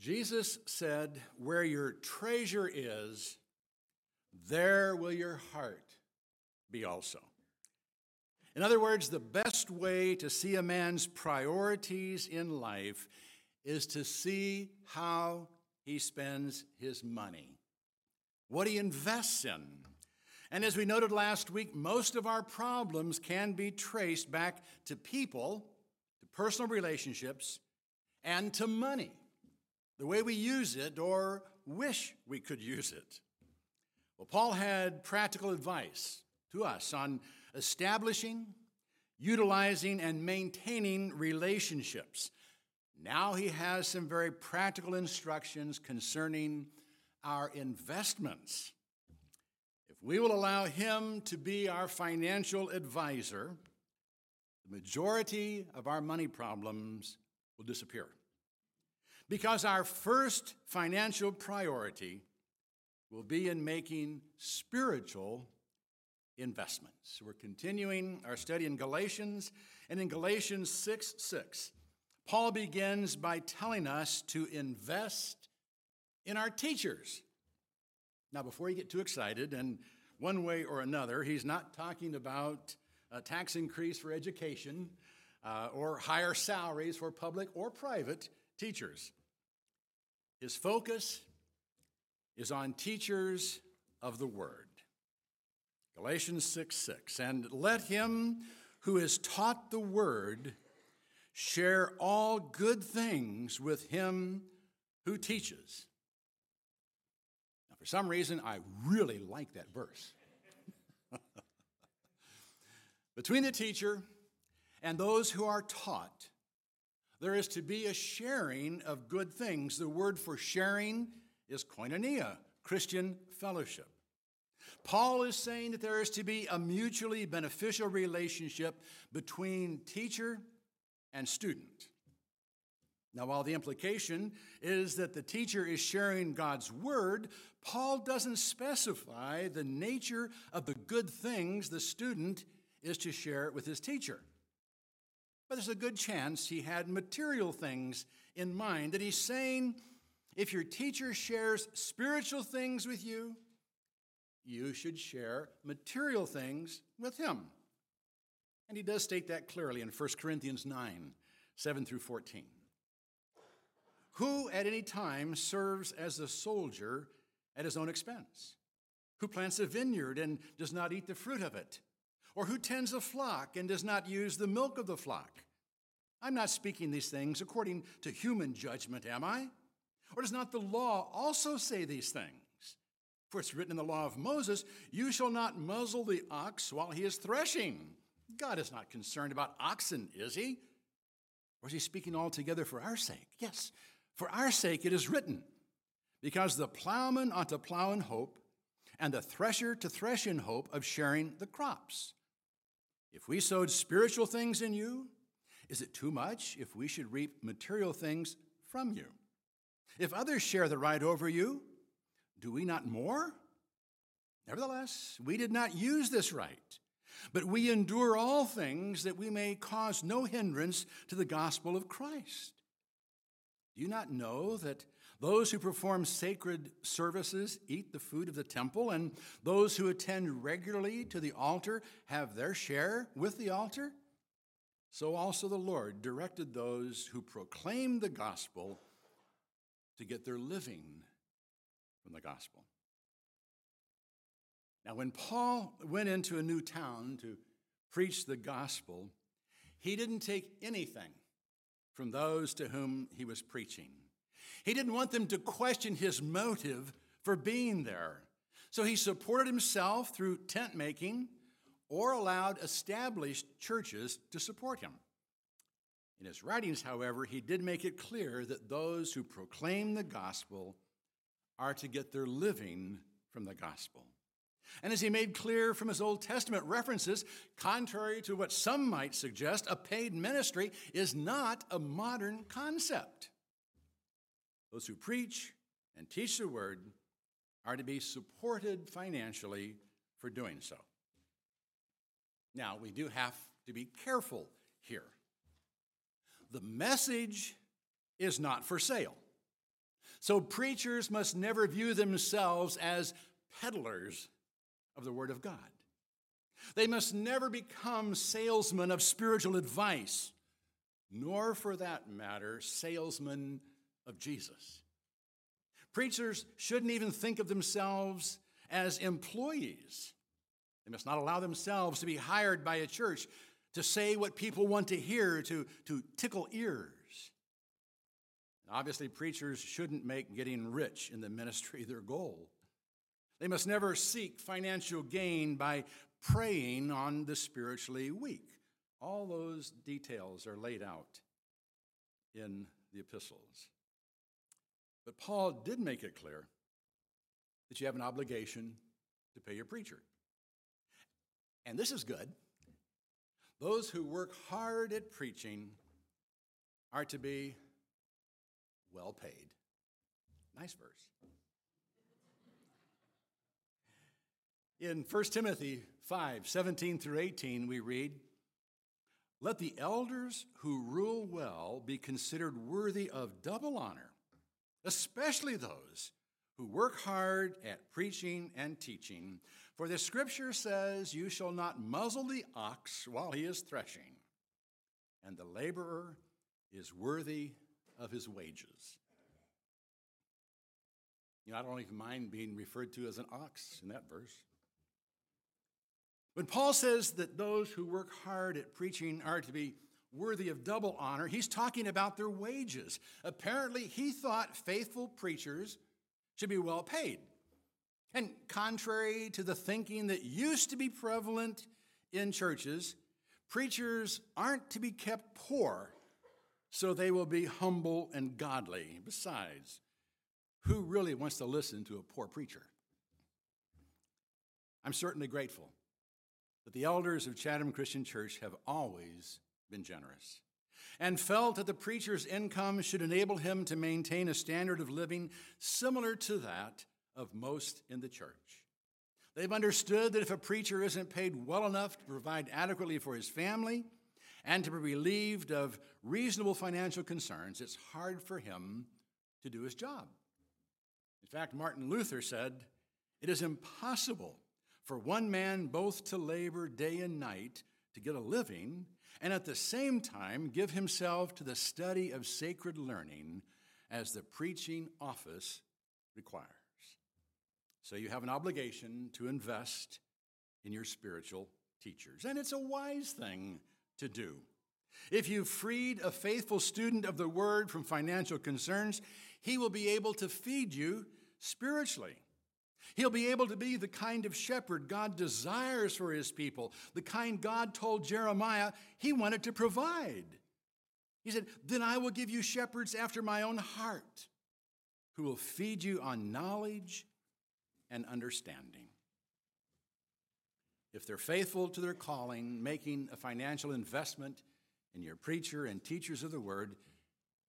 Jesus said, Where your treasure is, there will your heart be also. In other words, the best way to see a man's priorities in life is to see how he spends his money, what he invests in. And as we noted last week, most of our problems can be traced back to people, to personal relationships, and to money, the way we use it or wish we could use it. Well, Paul had practical advice to us on establishing, utilizing, and maintaining relationships. Now he has some very practical instructions concerning our investments. If we will allow him to be our financial advisor, the majority of our money problems will disappear. Because our first financial priority will be in making spiritual investments. We're continuing our study in Galatians, and in Galatians 6 6, Paul begins by telling us to invest in our teachers. Now, before you get too excited, and one way or another, he's not talking about a tax increase for education uh, or higher salaries for public or private teachers. His focus is on teachers of the word. Galatians 6 6. And let him who is taught the word share all good things with him who teaches. Now, for some reason, I really like that verse. Between the teacher and those who are taught, there is to be a sharing of good things. The word for sharing is koinonia, Christian fellowship. Paul is saying that there is to be a mutually beneficial relationship between teacher and student. Now, while the implication is that the teacher is sharing God's word, Paul doesn't specify the nature of the good things the student is to share with his teacher. But there's a good chance he had material things in mind, that he's saying if your teacher shares spiritual things with you, you should share material things with him. And he does state that clearly in 1 Corinthians 9 7 through 14. Who at any time serves as a soldier at his own expense? Who plants a vineyard and does not eat the fruit of it? Or who tends a flock and does not use the milk of the flock? I'm not speaking these things according to human judgment, am I? Or does not the law also say these things? For it's written in the law of Moses, You shall not muzzle the ox while he is threshing. God is not concerned about oxen, is he? Or is he speaking altogether for our sake? Yes, for our sake it is written, because the plowman ought to plow in hope, and the thresher to thresh in hope of sharing the crops. If we sowed spiritual things in you, is it too much if we should reap material things from you? If others share the right over you, do we not more? Nevertheless, we did not use this right, but we endure all things that we may cause no hindrance to the gospel of Christ. Do you not know that those who perform sacred services eat the food of the temple, and those who attend regularly to the altar have their share with the altar? So also the Lord directed those who proclaim the gospel to get their living from the gospel. Now, when Paul went into a new town to preach the gospel, he didn't take anything from those to whom he was preaching. He didn't want them to question his motive for being there. So he supported himself through tent making or allowed established churches to support him. In his writings, however, he did make it clear that those who proclaim the gospel are to get their living from the gospel. And as he made clear from his Old Testament references, contrary to what some might suggest, a paid ministry is not a modern concept. Those who preach and teach the word are to be supported financially for doing so. Now, we do have to be careful here. The message is not for sale. So preachers must never view themselves as peddlers of the Word of God. They must never become salesmen of spiritual advice, nor, for that matter, salesmen of Jesus. Preachers shouldn't even think of themselves as employees. They must not allow themselves to be hired by a church to say what people want to hear, to, to tickle ears. Obviously, preachers shouldn't make getting rich in the ministry their goal. They must never seek financial gain by preying on the spiritually weak. All those details are laid out in the epistles. But Paul did make it clear that you have an obligation to pay your preacher. And this is good. Those who work hard at preaching are to be well paid. Nice verse. In 1 Timothy 5 17 through 18, we read, Let the elders who rule well be considered worthy of double honor, especially those who work hard at preaching and teaching. For the scripture says, You shall not muzzle the ox while he is threshing, and the laborer is worthy of his wages. You know, I don't even mind being referred to as an ox in that verse. When Paul says that those who work hard at preaching are to be worthy of double honor, he's talking about their wages. Apparently, he thought faithful preachers should be well paid. And contrary to the thinking that used to be prevalent in churches, preachers aren't to be kept poor so they will be humble and godly. Besides, who really wants to listen to a poor preacher? I'm certainly grateful that the elders of Chatham Christian Church have always been generous and felt that the preacher's income should enable him to maintain a standard of living similar to that of most in the church. They've understood that if a preacher isn't paid well enough to provide adequately for his family, and to be relieved of reasonable financial concerns, it's hard for him to do his job. In fact, Martin Luther said, It is impossible for one man both to labor day and night to get a living and at the same time give himself to the study of sacred learning as the preaching office requires. So you have an obligation to invest in your spiritual teachers. And it's a wise thing to do. If you've freed a faithful student of the word from financial concerns, he will be able to feed you spiritually. He'll be able to be the kind of shepherd God desires for his people, the kind God told Jeremiah he wanted to provide. He said, Then I will give you shepherds after my own heart, who will feed you on knowledge and understanding. If they're faithful to their calling, making a financial investment in your preacher and teachers of the word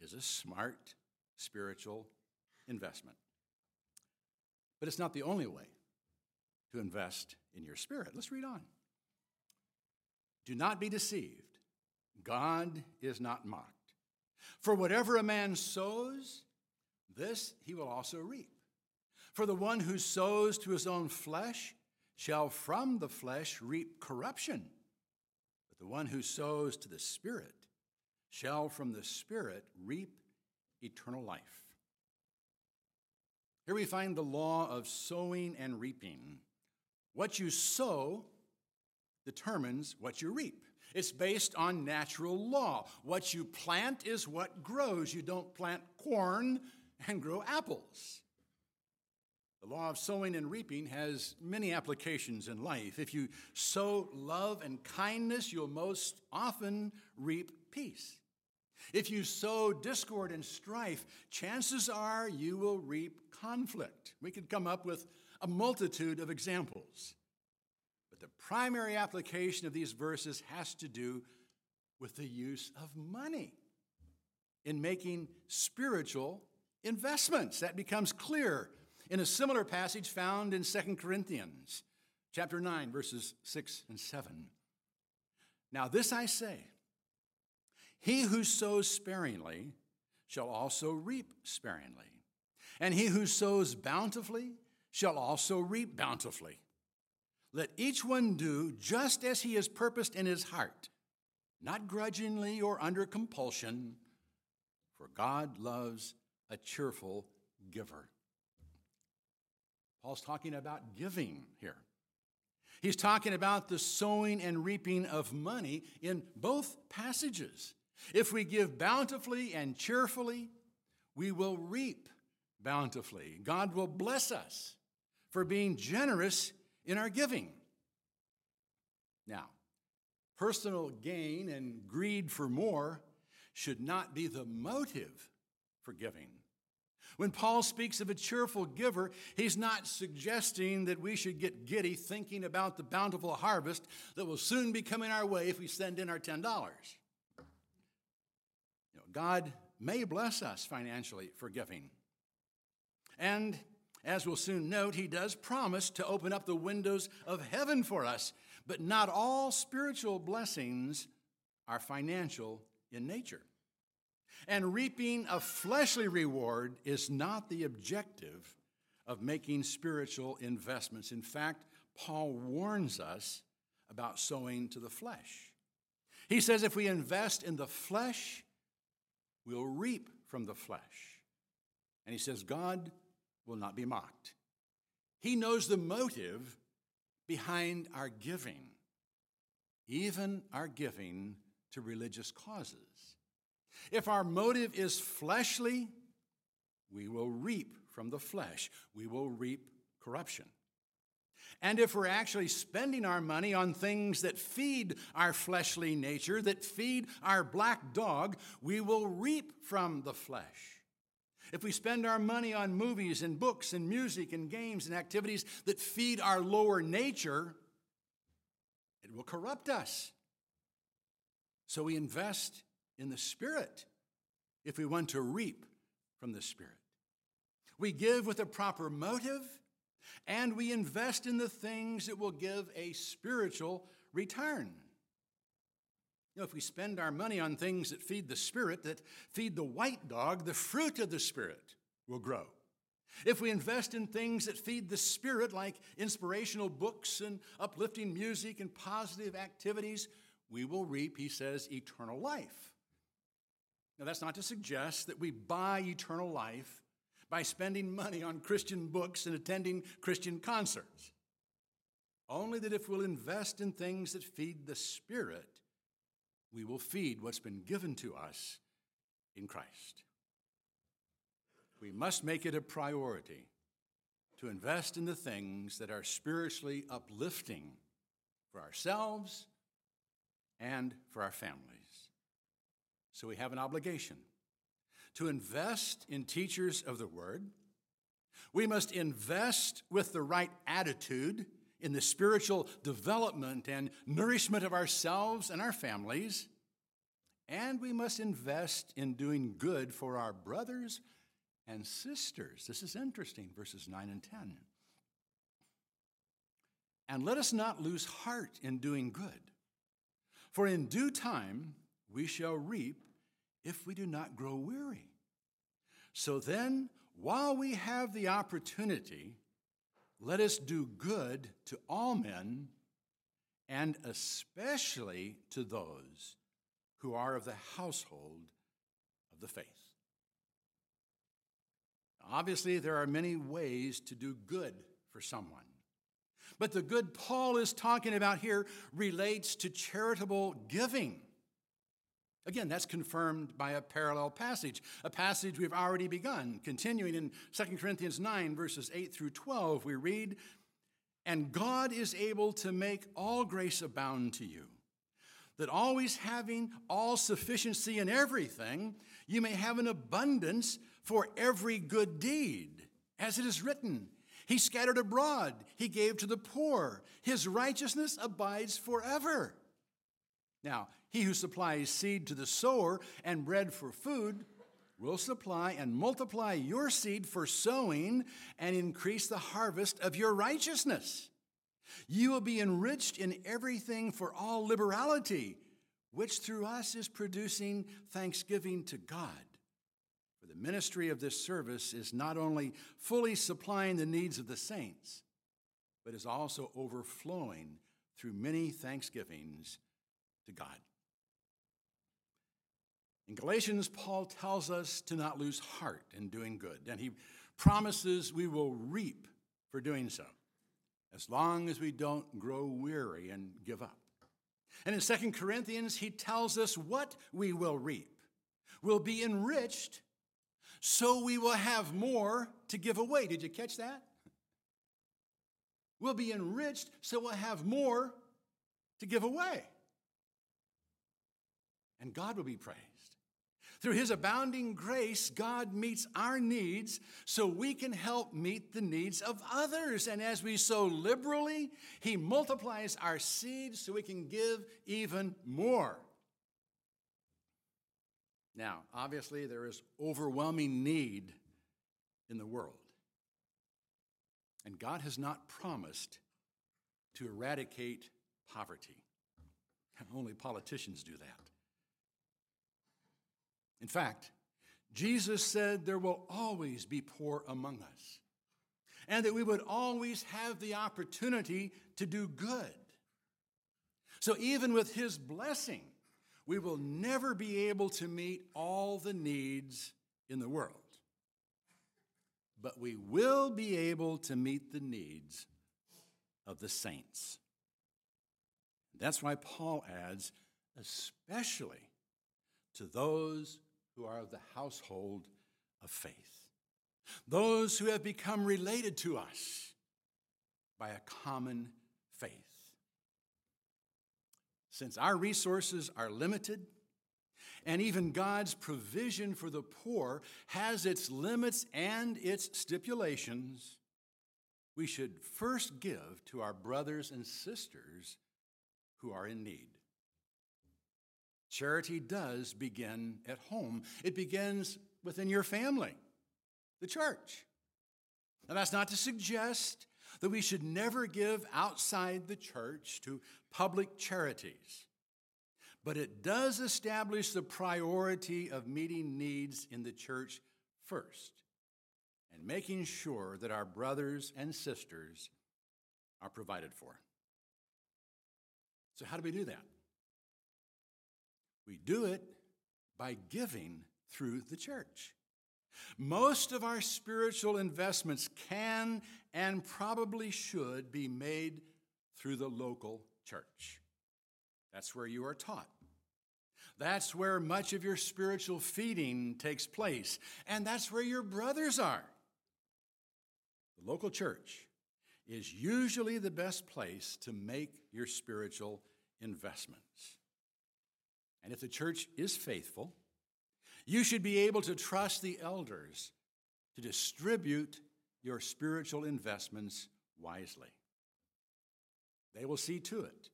is a smart spiritual investment. But it's not the only way to invest in your spirit. Let's read on. Do not be deceived. God is not mocked. For whatever a man sows, this he will also reap. For the one who sows to his own flesh shall from the flesh reap corruption, but the one who sows to the Spirit shall from the Spirit reap eternal life. Here we find the law of sowing and reaping. What you sow determines what you reap. It's based on natural law. What you plant is what grows. You don't plant corn and grow apples. The law of sowing and reaping has many applications in life. If you sow love and kindness, you'll most often reap peace. If you sow discord and strife, chances are you will reap conflict. We could come up with a multitude of examples. But the primary application of these verses has to do with the use of money in making spiritual investments. That becomes clear in a similar passage found in 2 Corinthians chapter 9 verses 6 and 7. Now this I say, he who sows sparingly shall also reap sparingly, And he who sows bountifully shall also reap bountifully. Let each one do just as he has purposed in his heart, not grudgingly or under compulsion, for God loves a cheerful giver. Paul's talking about giving here. He's talking about the sowing and reaping of money in both passages. If we give bountifully and cheerfully, we will reap bountifully. God will bless us for being generous in our giving. Now, personal gain and greed for more should not be the motive for giving. When Paul speaks of a cheerful giver, he's not suggesting that we should get giddy thinking about the bountiful harvest that will soon be coming our way if we send in our $10. God may bless us financially for giving. And as we'll soon note, he does promise to open up the windows of heaven for us, but not all spiritual blessings are financial in nature. And reaping a fleshly reward is not the objective of making spiritual investments. In fact, Paul warns us about sowing to the flesh. He says if we invest in the flesh, we'll reap from the flesh. And he says God will not be mocked. He knows the motive behind our giving, even our giving to religious causes. If our motive is fleshly, we will reap from the flesh, we will reap corruption. And if we're actually spending our money on things that feed our fleshly nature, that feed our black dog, we will reap from the flesh. If we spend our money on movies and books and music and games and activities that feed our lower nature, it will corrupt us. So we invest in the Spirit if we want to reap from the Spirit. We give with a proper motive, and we invest in the things that will give a spiritual return. You know, if we spend our money on things that feed the spirit, that feed the white dog, the fruit of the spirit will grow. If we invest in things that feed the spirit, like inspirational books and uplifting music and positive activities, we will reap, he says, eternal life. Now, that's not to suggest that we buy eternal life by spending money on Christian books and attending Christian concerts. Only that if we'll invest in things that feed the Spirit, we will feed what's been given to us in Christ. We must make it a priority to invest in the things that are spiritually uplifting for ourselves and for our families. So we have an obligation to invest in teachers of the word. We must invest with the right attitude in the spiritual development and nourishment of ourselves and our families. And we must invest in doing good for our brothers and sisters. This is interesting, verses 9 and 10. And let us not lose heart in doing good, for in due time we shall reap if we do not grow weary. So then, while we have the opportunity, let us do good to all men, and especially to those who are of the household of the faith. Obviously, there are many ways to do good for someone. But the good Paul is talking about here relates to charitable giving. Again, that's confirmed by a parallel passage, a passage we've already begun. Continuing in 2 Corinthians 9, verses 8 through 12, we read, And God is able to make all grace abound to you, that always having all sufficiency in everything, you may have an abundance for every good deed. As it is written, He scattered abroad, He gave to the poor, His righteousness abides forever. Now, he who supplies seed to the sower and bread for food will supply and multiply your seed for sowing and increase the harvest of your righteousness. You will be enriched in everything for all liberality, which through us is producing thanksgiving to God. For the ministry of this service is not only fully supplying the needs of the saints, but is also overflowing through many thanksgivings to God. In Galatians, Paul tells us to not lose heart in doing good, and he promises we will reap for doing so, as long as we don't grow weary and give up. And in 2 Corinthians, he tells us what we will reap. We'll be enriched, so we will have more to give away. Did you catch that? We'll be enriched, so we'll have more to give away. And God will be praised. Through his abounding grace, God meets our needs so we can help meet the needs of others. And as we sow liberally, he multiplies our seeds so we can give even more. Now, obviously, there is overwhelming need in the world. And God has not promised to eradicate poverty. Only politicians do that. In fact, Jesus said there will always be poor among us, and that we would always have the opportunity to do good. So, even with His blessing, we will never be able to meet all the needs in the world. But we will be able to meet the needs of the saints. That's why Paul adds, especially to those who are of the household of faith, those who have become related to us by a common faith. Since our resources are limited, and even God's provision for the poor has its limits and its stipulations, we should first give to our brothers and sisters who are in need. Charity does begin at home, it begins within your family, the church. Now, that's not to suggest that we should never give outside the church to public charities, but it does establish the priority of meeting needs in the church first and making sure that our brothers and sisters are provided for. So, how do we do that? We do it by giving through the church. Most of our spiritual investments can and probably should be made through the local church. That's where you are taught. That's where much of your spiritual feeding takes place. And that's where your brothers are. The local church is usually the best place to make your spiritual investments. And if the church is faithful, you should be able to trust the elders to distribute your spiritual investments wisely. They will see to it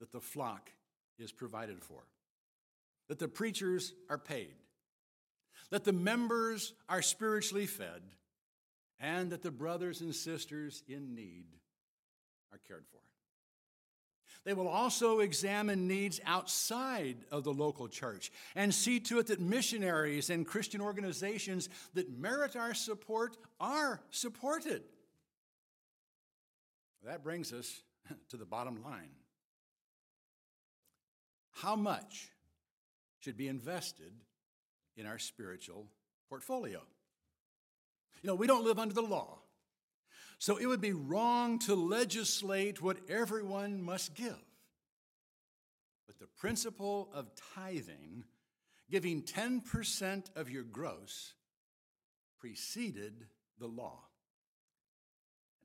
that the flock is provided for, that the preachers are paid, that the members are spiritually fed, and that the brothers and sisters in need are cared for. They will also examine needs outside of the local church and see to it that missionaries and Christian organizations that merit our support are supported. That brings us to the bottom line. How much should be invested in our spiritual portfolio? You know, we don't live under the law. So it would be wrong to legislate what everyone must give. But the principle of tithing, giving 10% of your gross, preceded the law.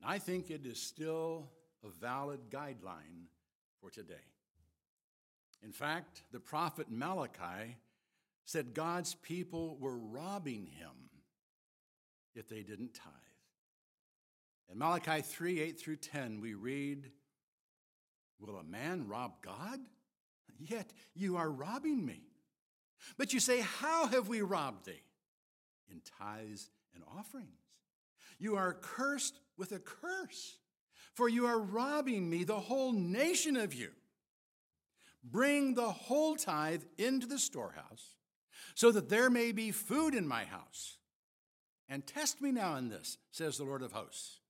And I think it is still a valid guideline for today. In fact, the prophet Malachi said God's people were robbing him if they didn't tithe. In Malachi 3 8 through 10, we read, Will a man rob God? Yet you are robbing me. But you say, How have we robbed thee? In tithes and offerings. You are cursed with a curse, for you are robbing me, the whole nation of you. Bring the whole tithe into the storehouse, so that there may be food in my house. And test me now in this, says the Lord of hosts,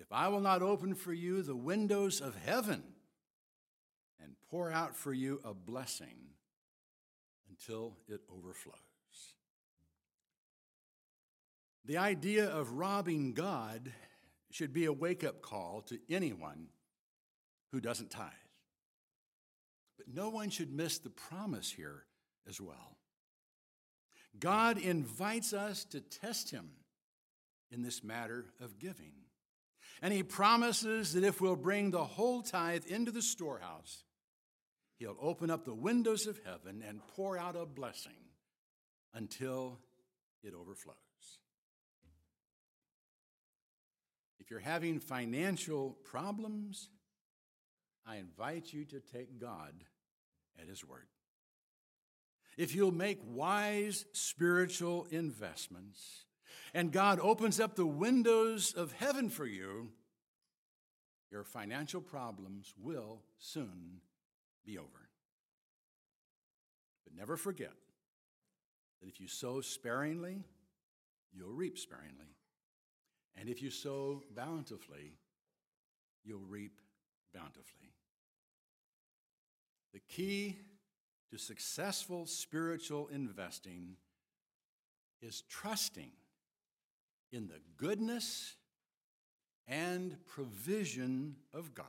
if I will not open for you the windows of heaven and pour out for you a blessing until it overflows. The idea of robbing God should be a wake up call to anyone who doesn't tithe. But no one should miss the promise here as well. God invites us to test him in this matter of giving. And he promises that if we'll bring the whole tithe into the storehouse, he'll open up the windows of heaven and pour out a blessing until it overflows. If you're having financial problems, I invite you to take God at His word. If you'll make wise spiritual investments, and God opens up the windows of heaven for you, your financial problems will soon be over. But never forget that if you sow sparingly, you'll reap sparingly. And if you sow bountifully, you'll reap bountifully. The key to successful spiritual investing is trusting in the goodness and provision of God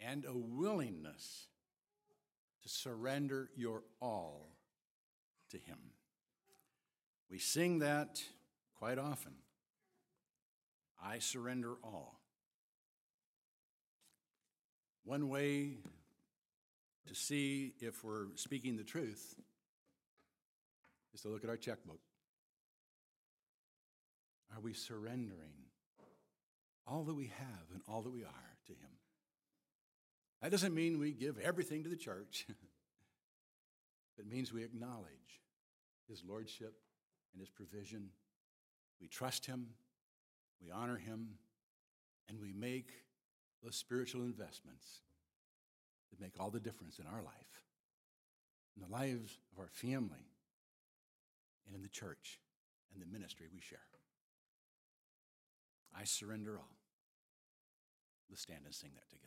and a willingness to surrender your all to Him. We sing that quite often. I surrender all. One way to see if we're speaking the truth is to look at our checkbook. Are we surrendering all that we have and all that we are to Him? That doesn't mean we give everything to the church. it means we acknowledge His Lordship and His provision. We trust Him, we honor Him, and we make those spiritual investments that make all the difference in our life, in the lives of our family, and in the church and the ministry we share. I surrender all. Let's stand and sing that together.